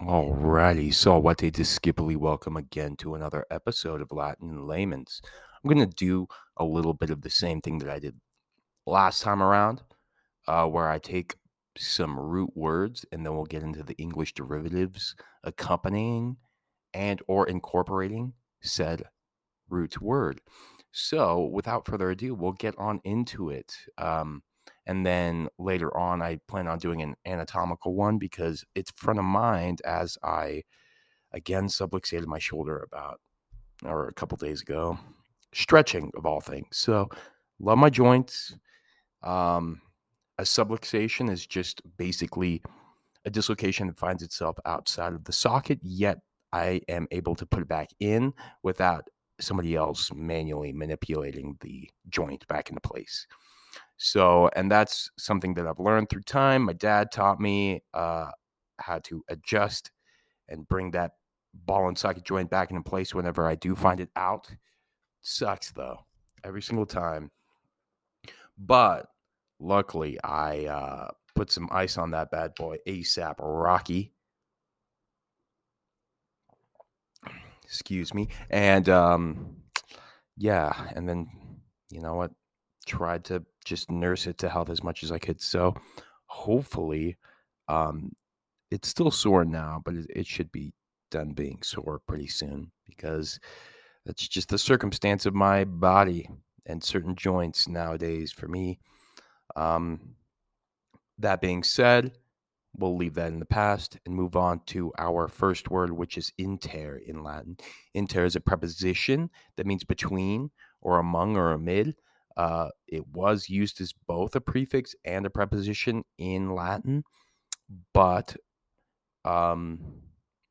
Alrighty, so what they skippily welcome again to another episode of Latin Layman's. I'm gonna do a little bit of the same thing that I did last time around, uh, where I take some root words and then we'll get into the English derivatives accompanying and or incorporating said root word. So, without further ado, we'll get on into it. Um, and then later on, I plan on doing an anatomical one because it's front of mind as I again subluxated my shoulder about or a couple days ago. Stretching of all things. So, love my joints. Um, a subluxation is just basically a dislocation that finds itself outside of the socket, yet I am able to put it back in without somebody else manually manipulating the joint back into place. So, and that's something that I've learned through time. My dad taught me uh, how to adjust and bring that ball and socket joint back into place whenever I do find it out. Sucks though, every single time. But luckily, I uh, put some ice on that bad boy ASAP Rocky. Excuse me. And um, yeah, and then you know what? Tried to just nurse it to health as much as I could. So hopefully, um, it's still sore now, but it, it should be done being sore pretty soon because that's just the circumstance of my body and certain joints nowadays for me. Um, that being said, we'll leave that in the past and move on to our first word, which is inter in Latin. Inter is a preposition that means between or among or amid. Uh, it was used as both a prefix and a preposition in Latin, but um,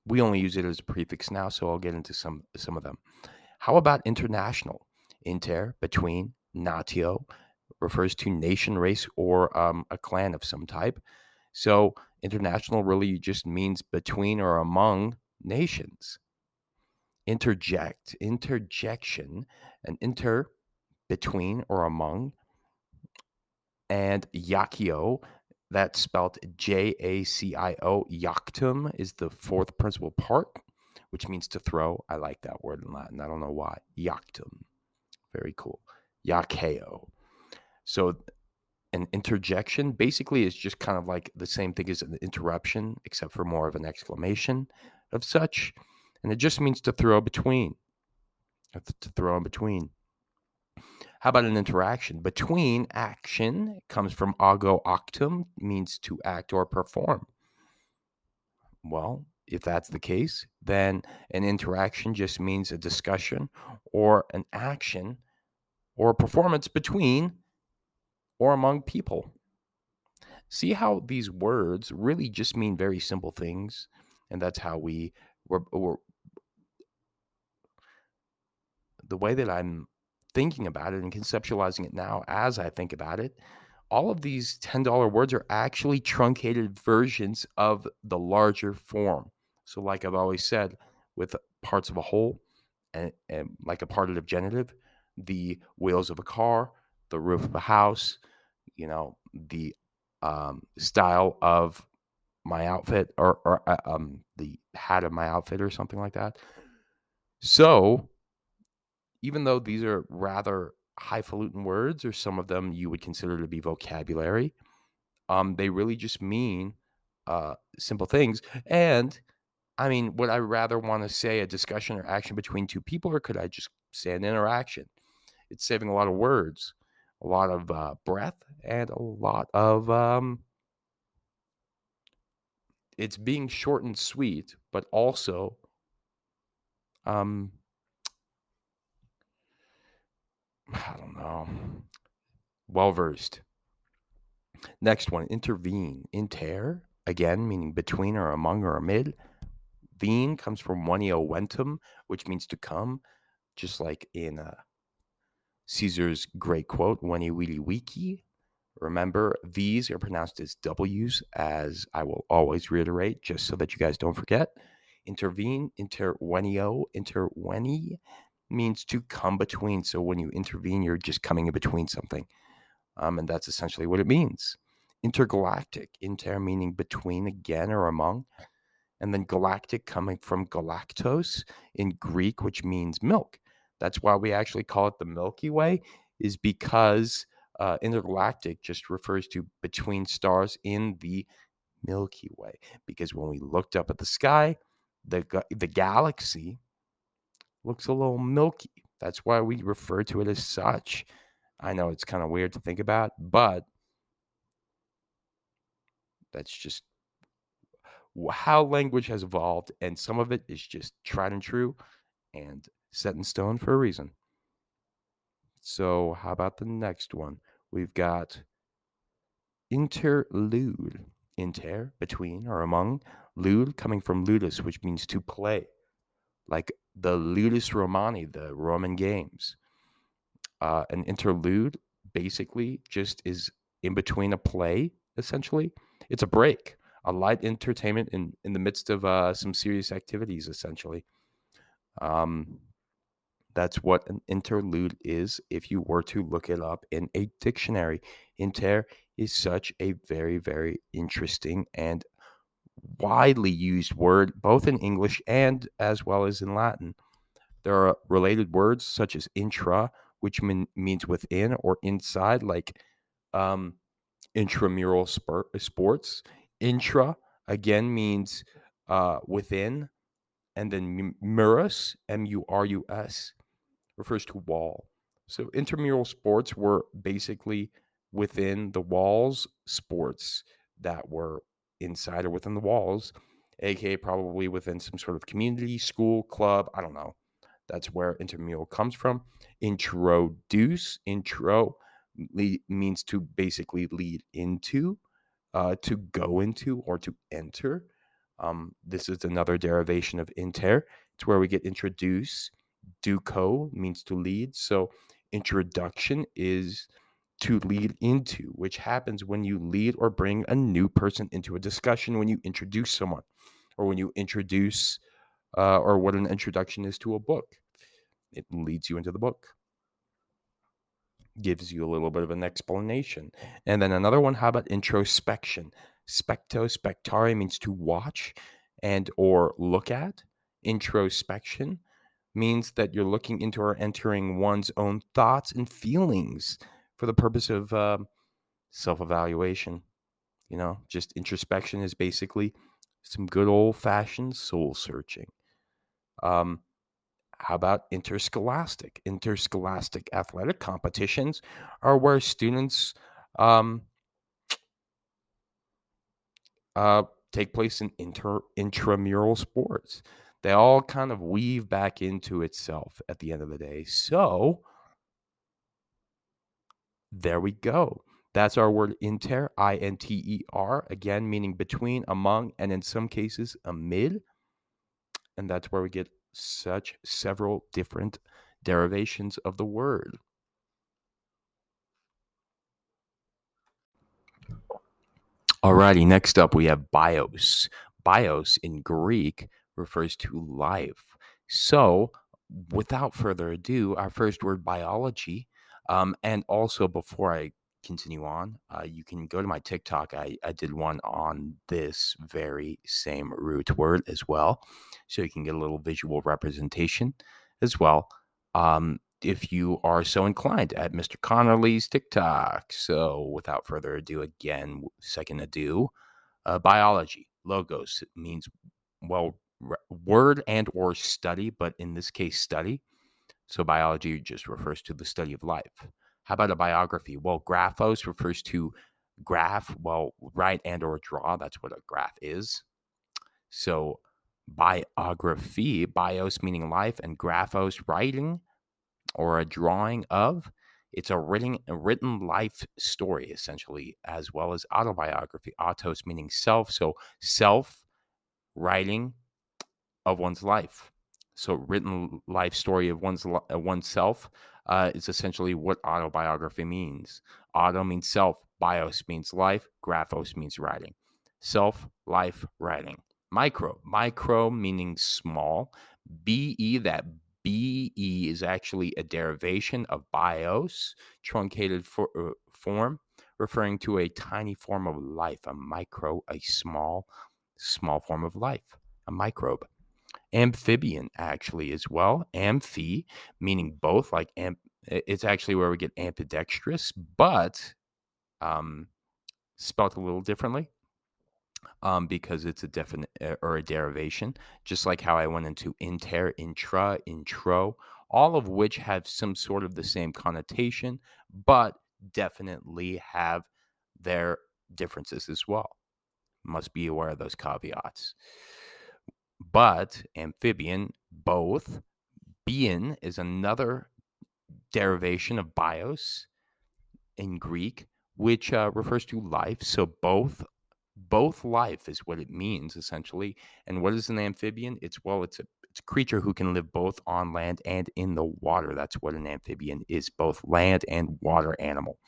we only use it as a prefix now. So I'll get into some some of them. How about international? Inter, between, natio, refers to nation, race, or um, a clan of some type. So international really just means between or among nations. Interject, interjection, an inter between or among, and Jacio, that's spelled J A C I O. Jactum is the mm-hmm. fourth principal part, which means to throw. I like that word in Latin. I don't know why. Jactum. Very cool. Jacio. So an interjection basically is just kind of like the same thing as an interruption, except for more of an exclamation of such. And it just means to throw between. To throw in between. How about an interaction? Between action comes from ago actum, means to act or perform. Well, if that's the case, then an interaction just means a discussion or an action or a performance between or among people. See how these words really just mean very simple things, and that's how we we're, we're the way that I'm thinking about it and conceptualizing it now as I think about it, all of these $10 words are actually truncated versions of the larger form. So, like I've always said, with parts of a whole and, and like a partitive genitive, the wheels of a car, the roof of a house, you know, the um, style of my outfit or, or uh, um, the hat of my outfit or something like that. So, even though these are rather highfalutin words, or some of them you would consider to be vocabulary, um, they really just mean uh, simple things. And I mean, would I rather want to say a discussion or action between two people, or could I just say an interaction? It's saving a lot of words, a lot of uh, breath, and a lot of. Um, it's being short and sweet, but also um, I don't know. Well versed. Next one, intervene. Inter, again, meaning between or among or amid. Vene comes from oneo ventum, which means to come, just like in uh, Caesar's great quote, Veni Vidi Vici. Remember, these are pronounced as W's, as I will always reiterate, just so that you guys don't forget. Intervene, intervenio, interveni means to come between. So when you intervene, you're just coming in between something. Um, and that's essentially what it means. Intergalactic, inter meaning between again or among. and then galactic coming from galactose in Greek, which means milk. That's why we actually call it the Milky Way, is because uh, intergalactic just refers to between stars in the Milky Way. Because when we looked up at the sky, the the galaxy looks a little milky. That's why we refer to it as such. I know it's kind of weird to think about, but that's just how language has evolved, and some of it is just tried and true and set in stone for a reason. So, how about the next one? We've got interlude. Inter, between or among. Lude, coming from ludus, which means to play, like the Ludus Romani, the Roman games. Uh, an interlude basically just is in between a play, essentially. It's a break, a light entertainment in, in the midst of uh, some serious activities, essentially. Um, that's what an interlude is if you were to look it up in a dictionary. Inter is such a very, very interesting and widely used word, both in English and as well as in Latin. There are related words such as intra, which mean, means within or inside, like um, intramural sports. Intra, again, means uh, within. And then murus, M U R U S, refers to wall. So intramural sports were basically within the walls sports that were inside or within the walls, aka probably within some sort of community, school, club. I don't know. That's where intramural comes from. Introduce, intro lead, means to basically lead into, uh, to go into, or to enter. Um, this is another derivation of inter. It's where we get introduce. Duco means to lead. So introduction is to lead into, which happens when you lead or bring a new person into a discussion, when you introduce someone, or when you introduce, uh, or what an introduction is to a book. It leads you into the book, gives you a little bit of an explanation. And then another one, how about introspection? Specto, spectare means to watch and or look at. Introspection means that you're looking into or entering one's own thoughts and feelings for the purpose of uh, self evaluation. You know, just introspection is basically some good old fashioned soul searching. Um, how about interscholastic? Interscholastic athletic competitions are where students um, uh, take place in inter intramural sports. They all kind of weave back into itself at the end of the day. So, there we go. That's our word inter, I N T E R, again, meaning between, among, and in some cases, amid. And that's where we get such several different derivations of the word. Alrighty, next up we have bios. Bios in Greek refers to life. So, without further ado, our first word, biology, um, and also, before I continue on, uh, you can go to my TikTok. I, I did one on this very same root word as well. So you can get a little visual representation as well. Um, if you are so inclined at Mr. Connerly's TikTok. So without further ado, again, second ado, uh, biology, logos means, well, word and or study, but in this case, study. So biology just refers to the study of life. How about a biography? Well, graphos refers to graph, well, write and or draw. That's what a graph is. So biography, bios meaning life, and graphos writing or a drawing of. It's a written, a written life story, essentially, as well as autobiography. Autos meaning self. So self writing of one's life. So, written life story of one's oneself uh, is essentially what autobiography means. Auto means self, bios means life, graphos means writing. Self, life, writing. Micro, micro meaning small. BE, that BE is actually a derivation of bios, truncated for, uh, form, referring to a tiny form of life, a micro, a small, small form of life. a microbe. Amphibian, actually, as well. Amphi, meaning both, like amp, it's actually where we get ambidextrous, but um, spelt a little differently um, because it's a definite uh, or a derivation, just like how I went into inter, intra, intro, all of which have some sort of the same connotation, but definitely have their differences as well. Must be aware of those caveats. But amphibian, both. Being is another derivation of bios in Greek, which uh, refers to life. So both both life is what it means essentially. And what is an amphibian? It's well, it's a it's a creature who can live both on land and in the water. That's what an amphibian is, both land and water animal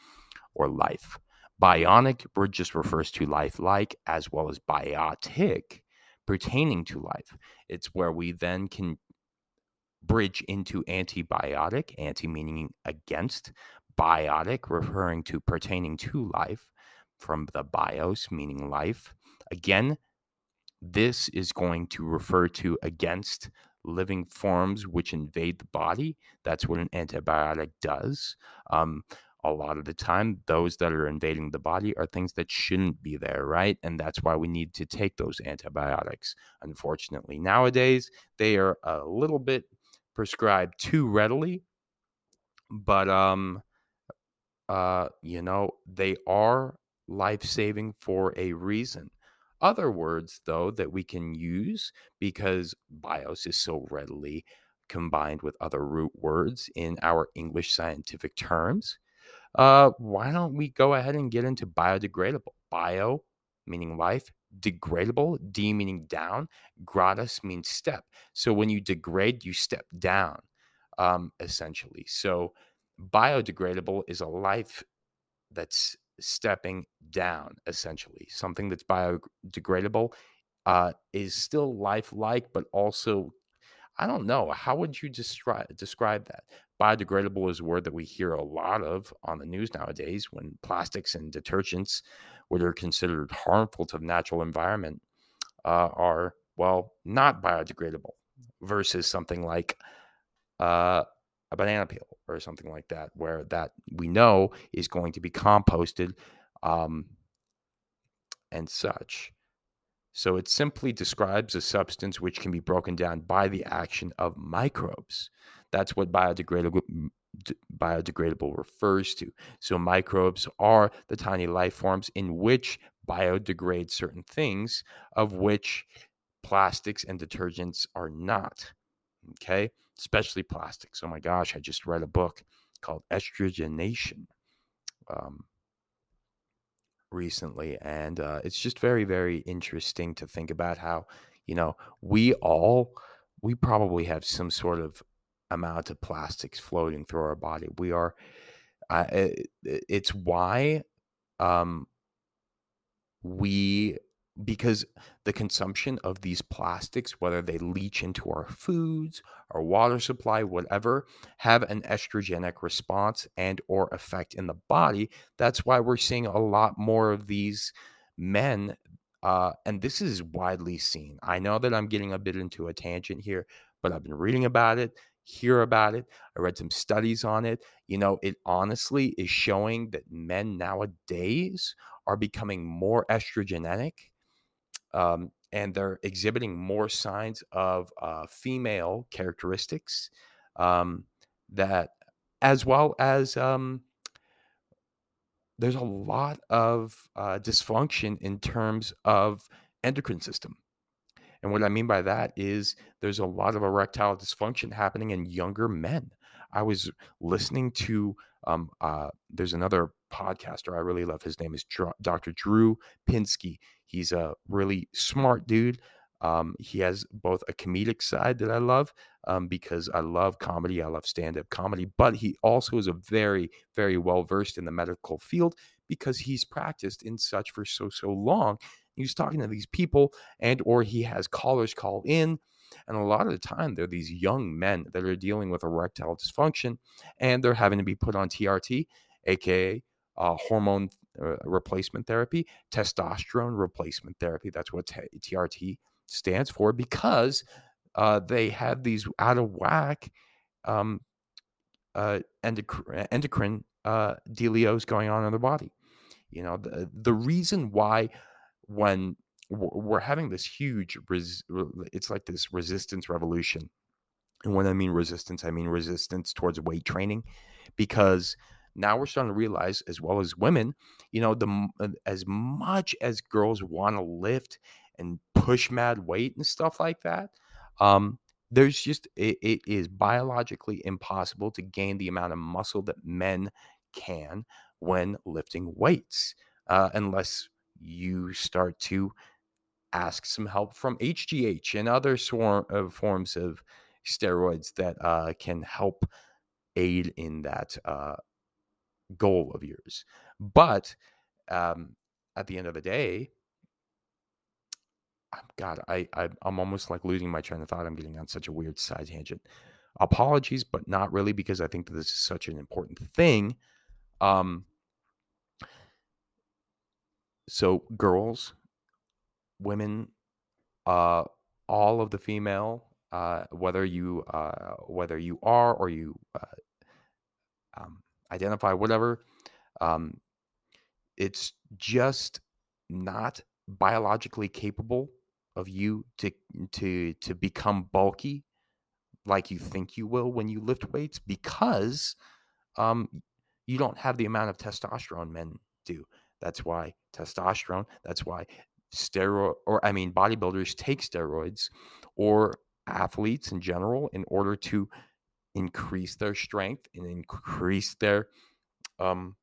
or life. Bionic just refers to life like as well as biotic pertaining to life. It's where we then can bridge into antibiotic, anti meaning against, biotic referring to pertaining to life, from the bios, meaning life. Again, this is going to refer to against living forms which invade the body. That's what an antibiotic does. Um, a lot of the time, those that are invading the body are things that shouldn't be there, right? And that's why we need to take those antibiotics. Unfortunately, nowadays, they are a little bit prescribed too readily, but um, uh, you know, they are life saving for a reason. Other words, though, that we can use because bios is so readily combined with other root words in our English scientific terms. Uh, why don't we go ahead and get into biodegradable? Bio meaning life, degradable, D meaning down, gradus means step. So when you degrade, you step down, um, essentially. So biodegradable is a life that's stepping down, essentially. Something that's biodegradable uh, is still lifelike, but also, I don't know, how would you describe describe that? Biodegradable is a word that we hear a lot of on the news nowadays when plastics and detergents, which are considered harmful to the natural environment, uh, are, well, not biodegradable versus something like uh, a banana peel or something like that, where that we know is going to be composted um, and such. So it simply describes a substance which can be broken down by the action of microbes. That's what biodegradable biodegradable refers to. So microbes are the tiny life forms in which biodegrade certain things of which plastics and detergents are not. Okay? especially plastics. Oh my gosh, I just read a book called Estrogeneration um, recently, and uh, it's just very, very interesting to think about how, you know, we all, we probably have some sort of amount of plastics floating through our body. We are, uh, it, it's why um, we because the consumption of these plastics whether they leach into our foods our water supply whatever have an estrogenic response and or effect in the body that's why we're seeing a lot more of these men uh, and this is widely seen. I know that i'm getting a bit into a tangent here but i've been reading about it hear about it i read some studies on it. You know it honestly is showing that men nowadays are becoming more estrogenic um, and they're exhibiting more signs of uh, female characteristics um, that as well as um, there's a lot of uh, dysfunction in terms of endocrine system. And what i mean by that is there's a lot of erectile dysfunction happening in younger men. I was listening to um, uh, there's another podcaster I really love. His name is Dr. Drew Pinsky. He's a really smart dude. Um, he has both a comedic side that I love um, because I love comedy. I love stand up comedy, but he also is a very, very well versed in the medical field because he's practiced in such for so, so long. He's talking to these people, and or he has callers call in and a lot of the time, they're these young men that are dealing with erectile dysfunction and they're having to be put on TRT, aka uh, hormone uh, replacement therapy, testosterone replacement therapy. That's what t- TRT stands for because uh, they have these out of whack um, uh, endocrine, uh, delios going on in their body. You know, the, the reason why when we're having this huge, res- it's like this resistance revolution. And when I mean resistance, I mean resistance towards weight training because now we're starting to realize as well as women you know the uh, as much as girls want to lift and push mad weight and stuff like that um there's just it, it is biologically impossible to gain the amount of muscle that men can when lifting weights uh, unless you start to ask some help from HGH and other swarm, uh, forms of steroids that uh, can help aid in that uh, goal of yours. But um, at the end of the day, God, I, I I'm almost like losing my train of thought. I'm getting on such a weird side tangent. Apologies, but not really because I think that this is such an important thing. Um, so girls, women, uh, all of the female, uh, whether you uh, whether you are or you uh, um, identify whatever, um, it's just not biologically capable of you to to to become bulky like you think you will when you lift weights because um, you don't have the amount of testosterone men do. That's why testosterone. That's why steroid or I mean bodybuilders take steroids or athletes in general in order to increase their strength and increase their um,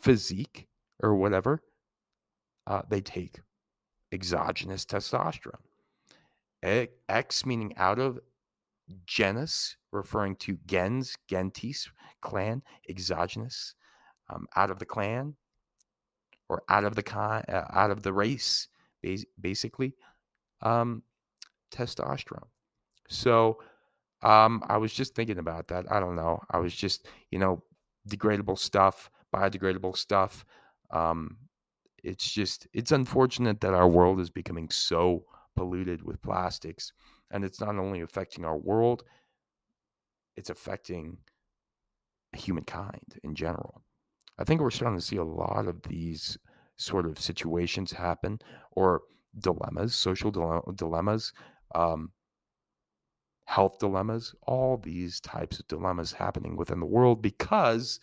physique or whatever. Uh, they take exogenous testosterone. X meaning out of genus, referring to gens, gentis, clan, exogenous, um, out of the clan or out of the con, uh, out of the race, basically, um, testosterone. So um, I was just thinking about that. I don't know. I was just, you know, degradable stuff, biodegradable stuff. Um, it's just it's unfortunate that our world is becoming so polluted with plastics and it's not only affecting our world it's affecting humankind in general i think we're starting to see a lot of these sort of situations happen or dilemmas social dilemmas um, health dilemmas all these types of dilemmas happening within the world because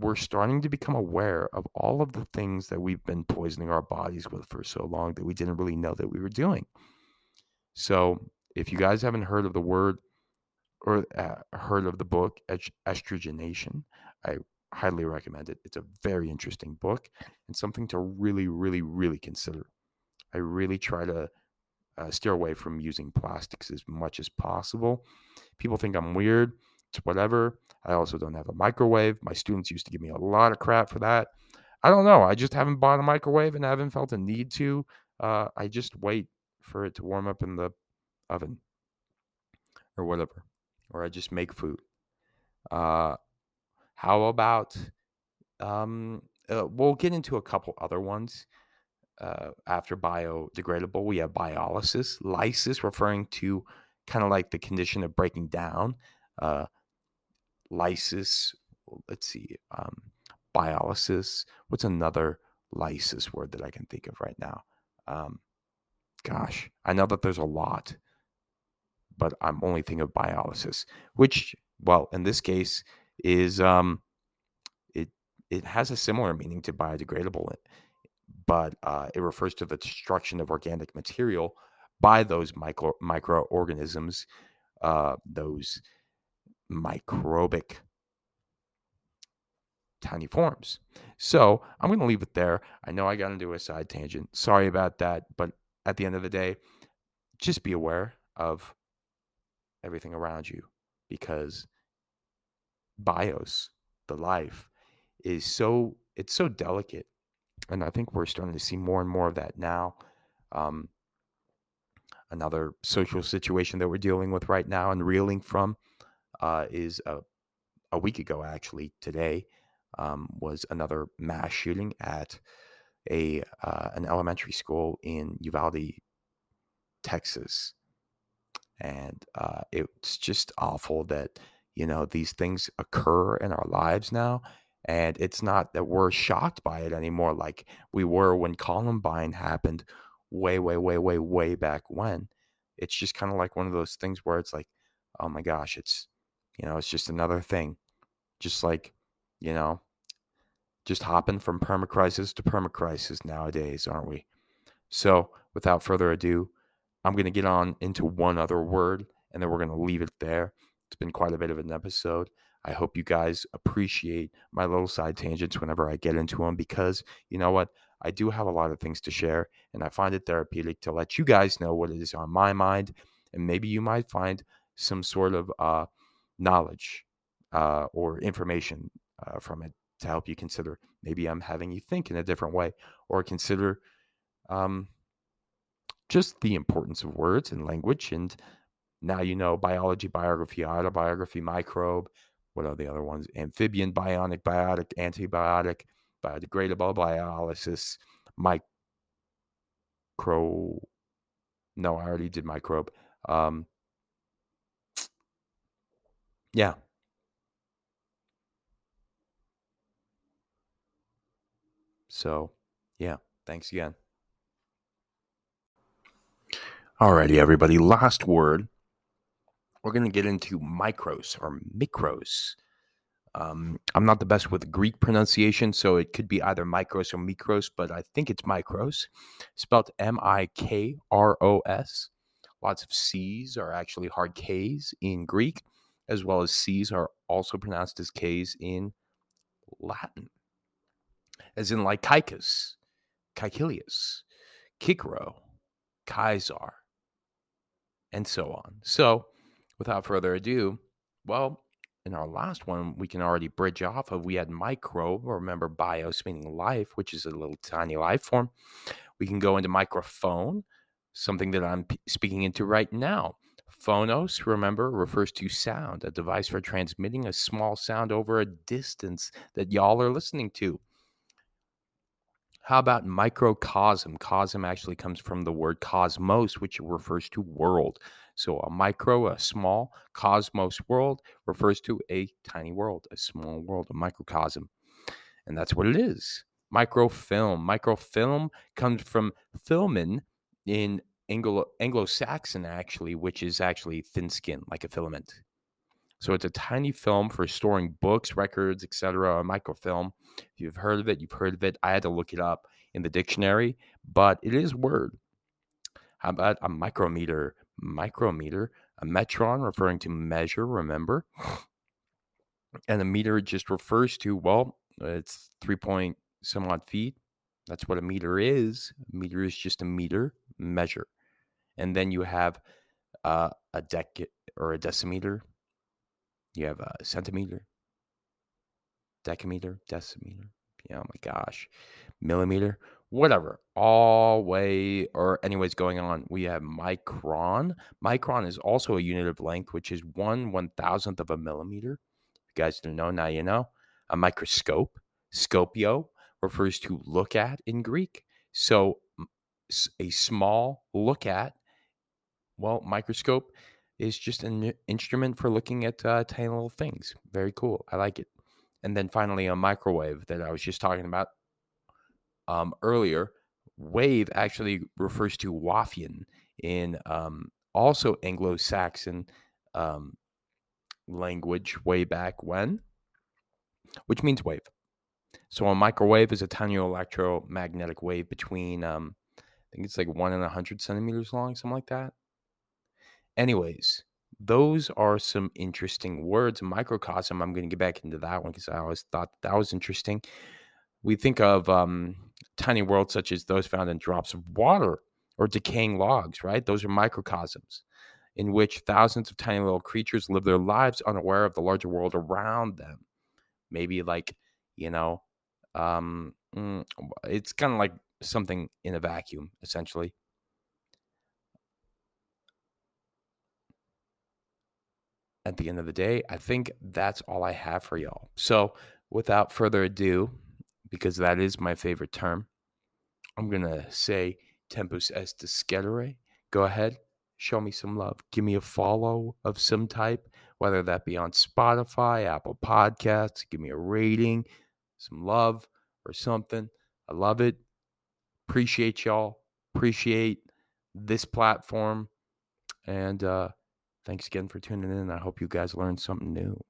we're starting to become aware of all of the things that we've been poisoning our bodies with for so long that we didn't really know that we were doing. So, if you guys haven't heard of the word or uh, heard of the book Estrogeneration, I highly recommend it. It's a very interesting book and something to really, really, really consider. I really try to uh, steer away from using plastics as much as possible. People think I'm weird It's whatever. I also don't have a microwave. My students used to give me a lot of crap for that. I don't know. I just haven't bought a microwave and haven't felt a need to. Uh, I just wait for it to warm up in the oven or whatever, or I just make food. Uh, how about um, uh, we'll get into a couple other ones uh, after biodegradable. We have biolysis, lysis, referring to kind of like the condition of breaking down. Uh, lysis. Let's see, um, biolysis. What's another lysis word that I can think of right now? Um, gosh, I know that there's a lot, but I'm only thinking of biolysis, which, well, in this case, is um, it it has a similar meaning to biodegradable, but uh, it refers to the destruction of organic material by those micro microorganisms, uh, those microbic tiny forms. So I'm going to leave it there. I know I got into a side tangent. Sorry about that. But at the end of the day, just be aware of everything around you because bios, the life, is so it's so delicate. And I think we're starting to see more and more of that now. Um, another social situation that we're dealing with right now and reeling from uh, is a, a week ago, actually, today, um, was another mass shooting at a uh, an elementary school in Uvalde, Texas. And uh, it's just awful that, you know, these things occur in our lives now. And it's not that we're shocked by it anymore like we were when Columbine happened way, way, way, way, way back when. It's just kind of like one of those things where it's like, oh my gosh, it's, you know, it's just another thing. Just like, you know, just hopping from permacrisis to permacrisis nowadays, aren't we? So, without further ado, I'm going to get on into one other word and then we're going to leave it there. It's been quite a bit of an episode. I hope you guys appreciate my little side tangents whenever I get into them because you know what? I do have a lot of things to share and I find it therapeutic to let you guys know what is on my mind. And maybe you might find some sort of uh, knowledge uh, or information uh, from it to help you consider. Maybe I'm having you think in a different way or consider um, just the importance of words and language. And now you know biology, biography, autobiography, microbe. What are the other ones? Amphibian, bionic, biotic, antibiotic, biodegradable, biolysis, micro. No, I already did microbe. Um, yeah, So, yeah, thanks again. Alrighty, everybody. Last word. We're going to get into micros or micros. Um, I'm not the best with Greek pronunciation, so it could be either micros or mikros, but I think it's micros. Spelled M I K R O S. Lots of C's are actually hard K's in Greek, as well as C's are also pronounced as K's in Latin as in like Caicus, Caecilius, Cicero, Caesar, and so on. So, without further ado, well, in our last one, we can already bridge off of we had microbe, remember bios meaning life, which is a little tiny life form. We can go into microphone, something that I'm speaking into right now. Phonos, remember, refers to sound, a device for transmitting a small sound over a distance that y'all are listening to. How about microcosm? Cosm actually comes from the word cosmos, which refers to world. So a micro, a small, cosmos world refers to a tiny world, a small world, a microcosm. And that's what it is. Microfilm. Microfilm comes from filmen in Anglo Anglo Saxon, actually, which is actually thin skin, like a filament. So it's a tiny film for storing books, records, etc. A microfilm. If you've heard of it, you've heard of it. I had to look it up in the dictionary, but it is word. How about a micrometer? Micrometer, a metron referring to measure, remember? And a meter just refers to, well, it's three point some odd feet. That's what a meter is. A meter is just a meter measure. And then you have uh, a dec or a decimeter, you have a centimeter, decameter, decimeter. Yeah, oh my gosh, millimeter, whatever. All way or anyways going on. We have micron. Micron is also a unit of length, which is one one thousandth of a millimeter. you guys don't know, now you know. A microscope, scopio, refers to look at in Greek. So a small look at, well, microscope is just an instrument for looking at uh, tiny little things. Very cool. I like it. And then finally, a microwave that I was just talking about um, earlier. Wave actually refers to Wafian in um, also Anglo Saxon um, language way back when, which means wave. So a microwave is a tiny electromagnetic wave between, um, I think it's like one and a hundred centimeters long, something like that. Anyways, those are some interesting words. Microcosm, I'm going to get back into that one because I always thought that was interesting. We think of um, tiny worlds such as those found in drops of water or decaying logs, right? Those are microcosms in which thousands of tiny little creatures live their lives unaware of the larger world around them. Maybe like, you know, um, mm, it's kind of like something in a vacuum, essentially. at the end of the day, I think that's all I have for y'all. So, without further ado, because that is my favorite term, I'm going to say tempus est discedere, go ahead, show me some love. Give me a follow of some type, whether that be on Spotify, Apple Podcasts. Give me a rating, some love or something. I love it. Appreciate y'all. Appreciate this platform. And uh, thanks again for tuning in. I hope you guys learned something new.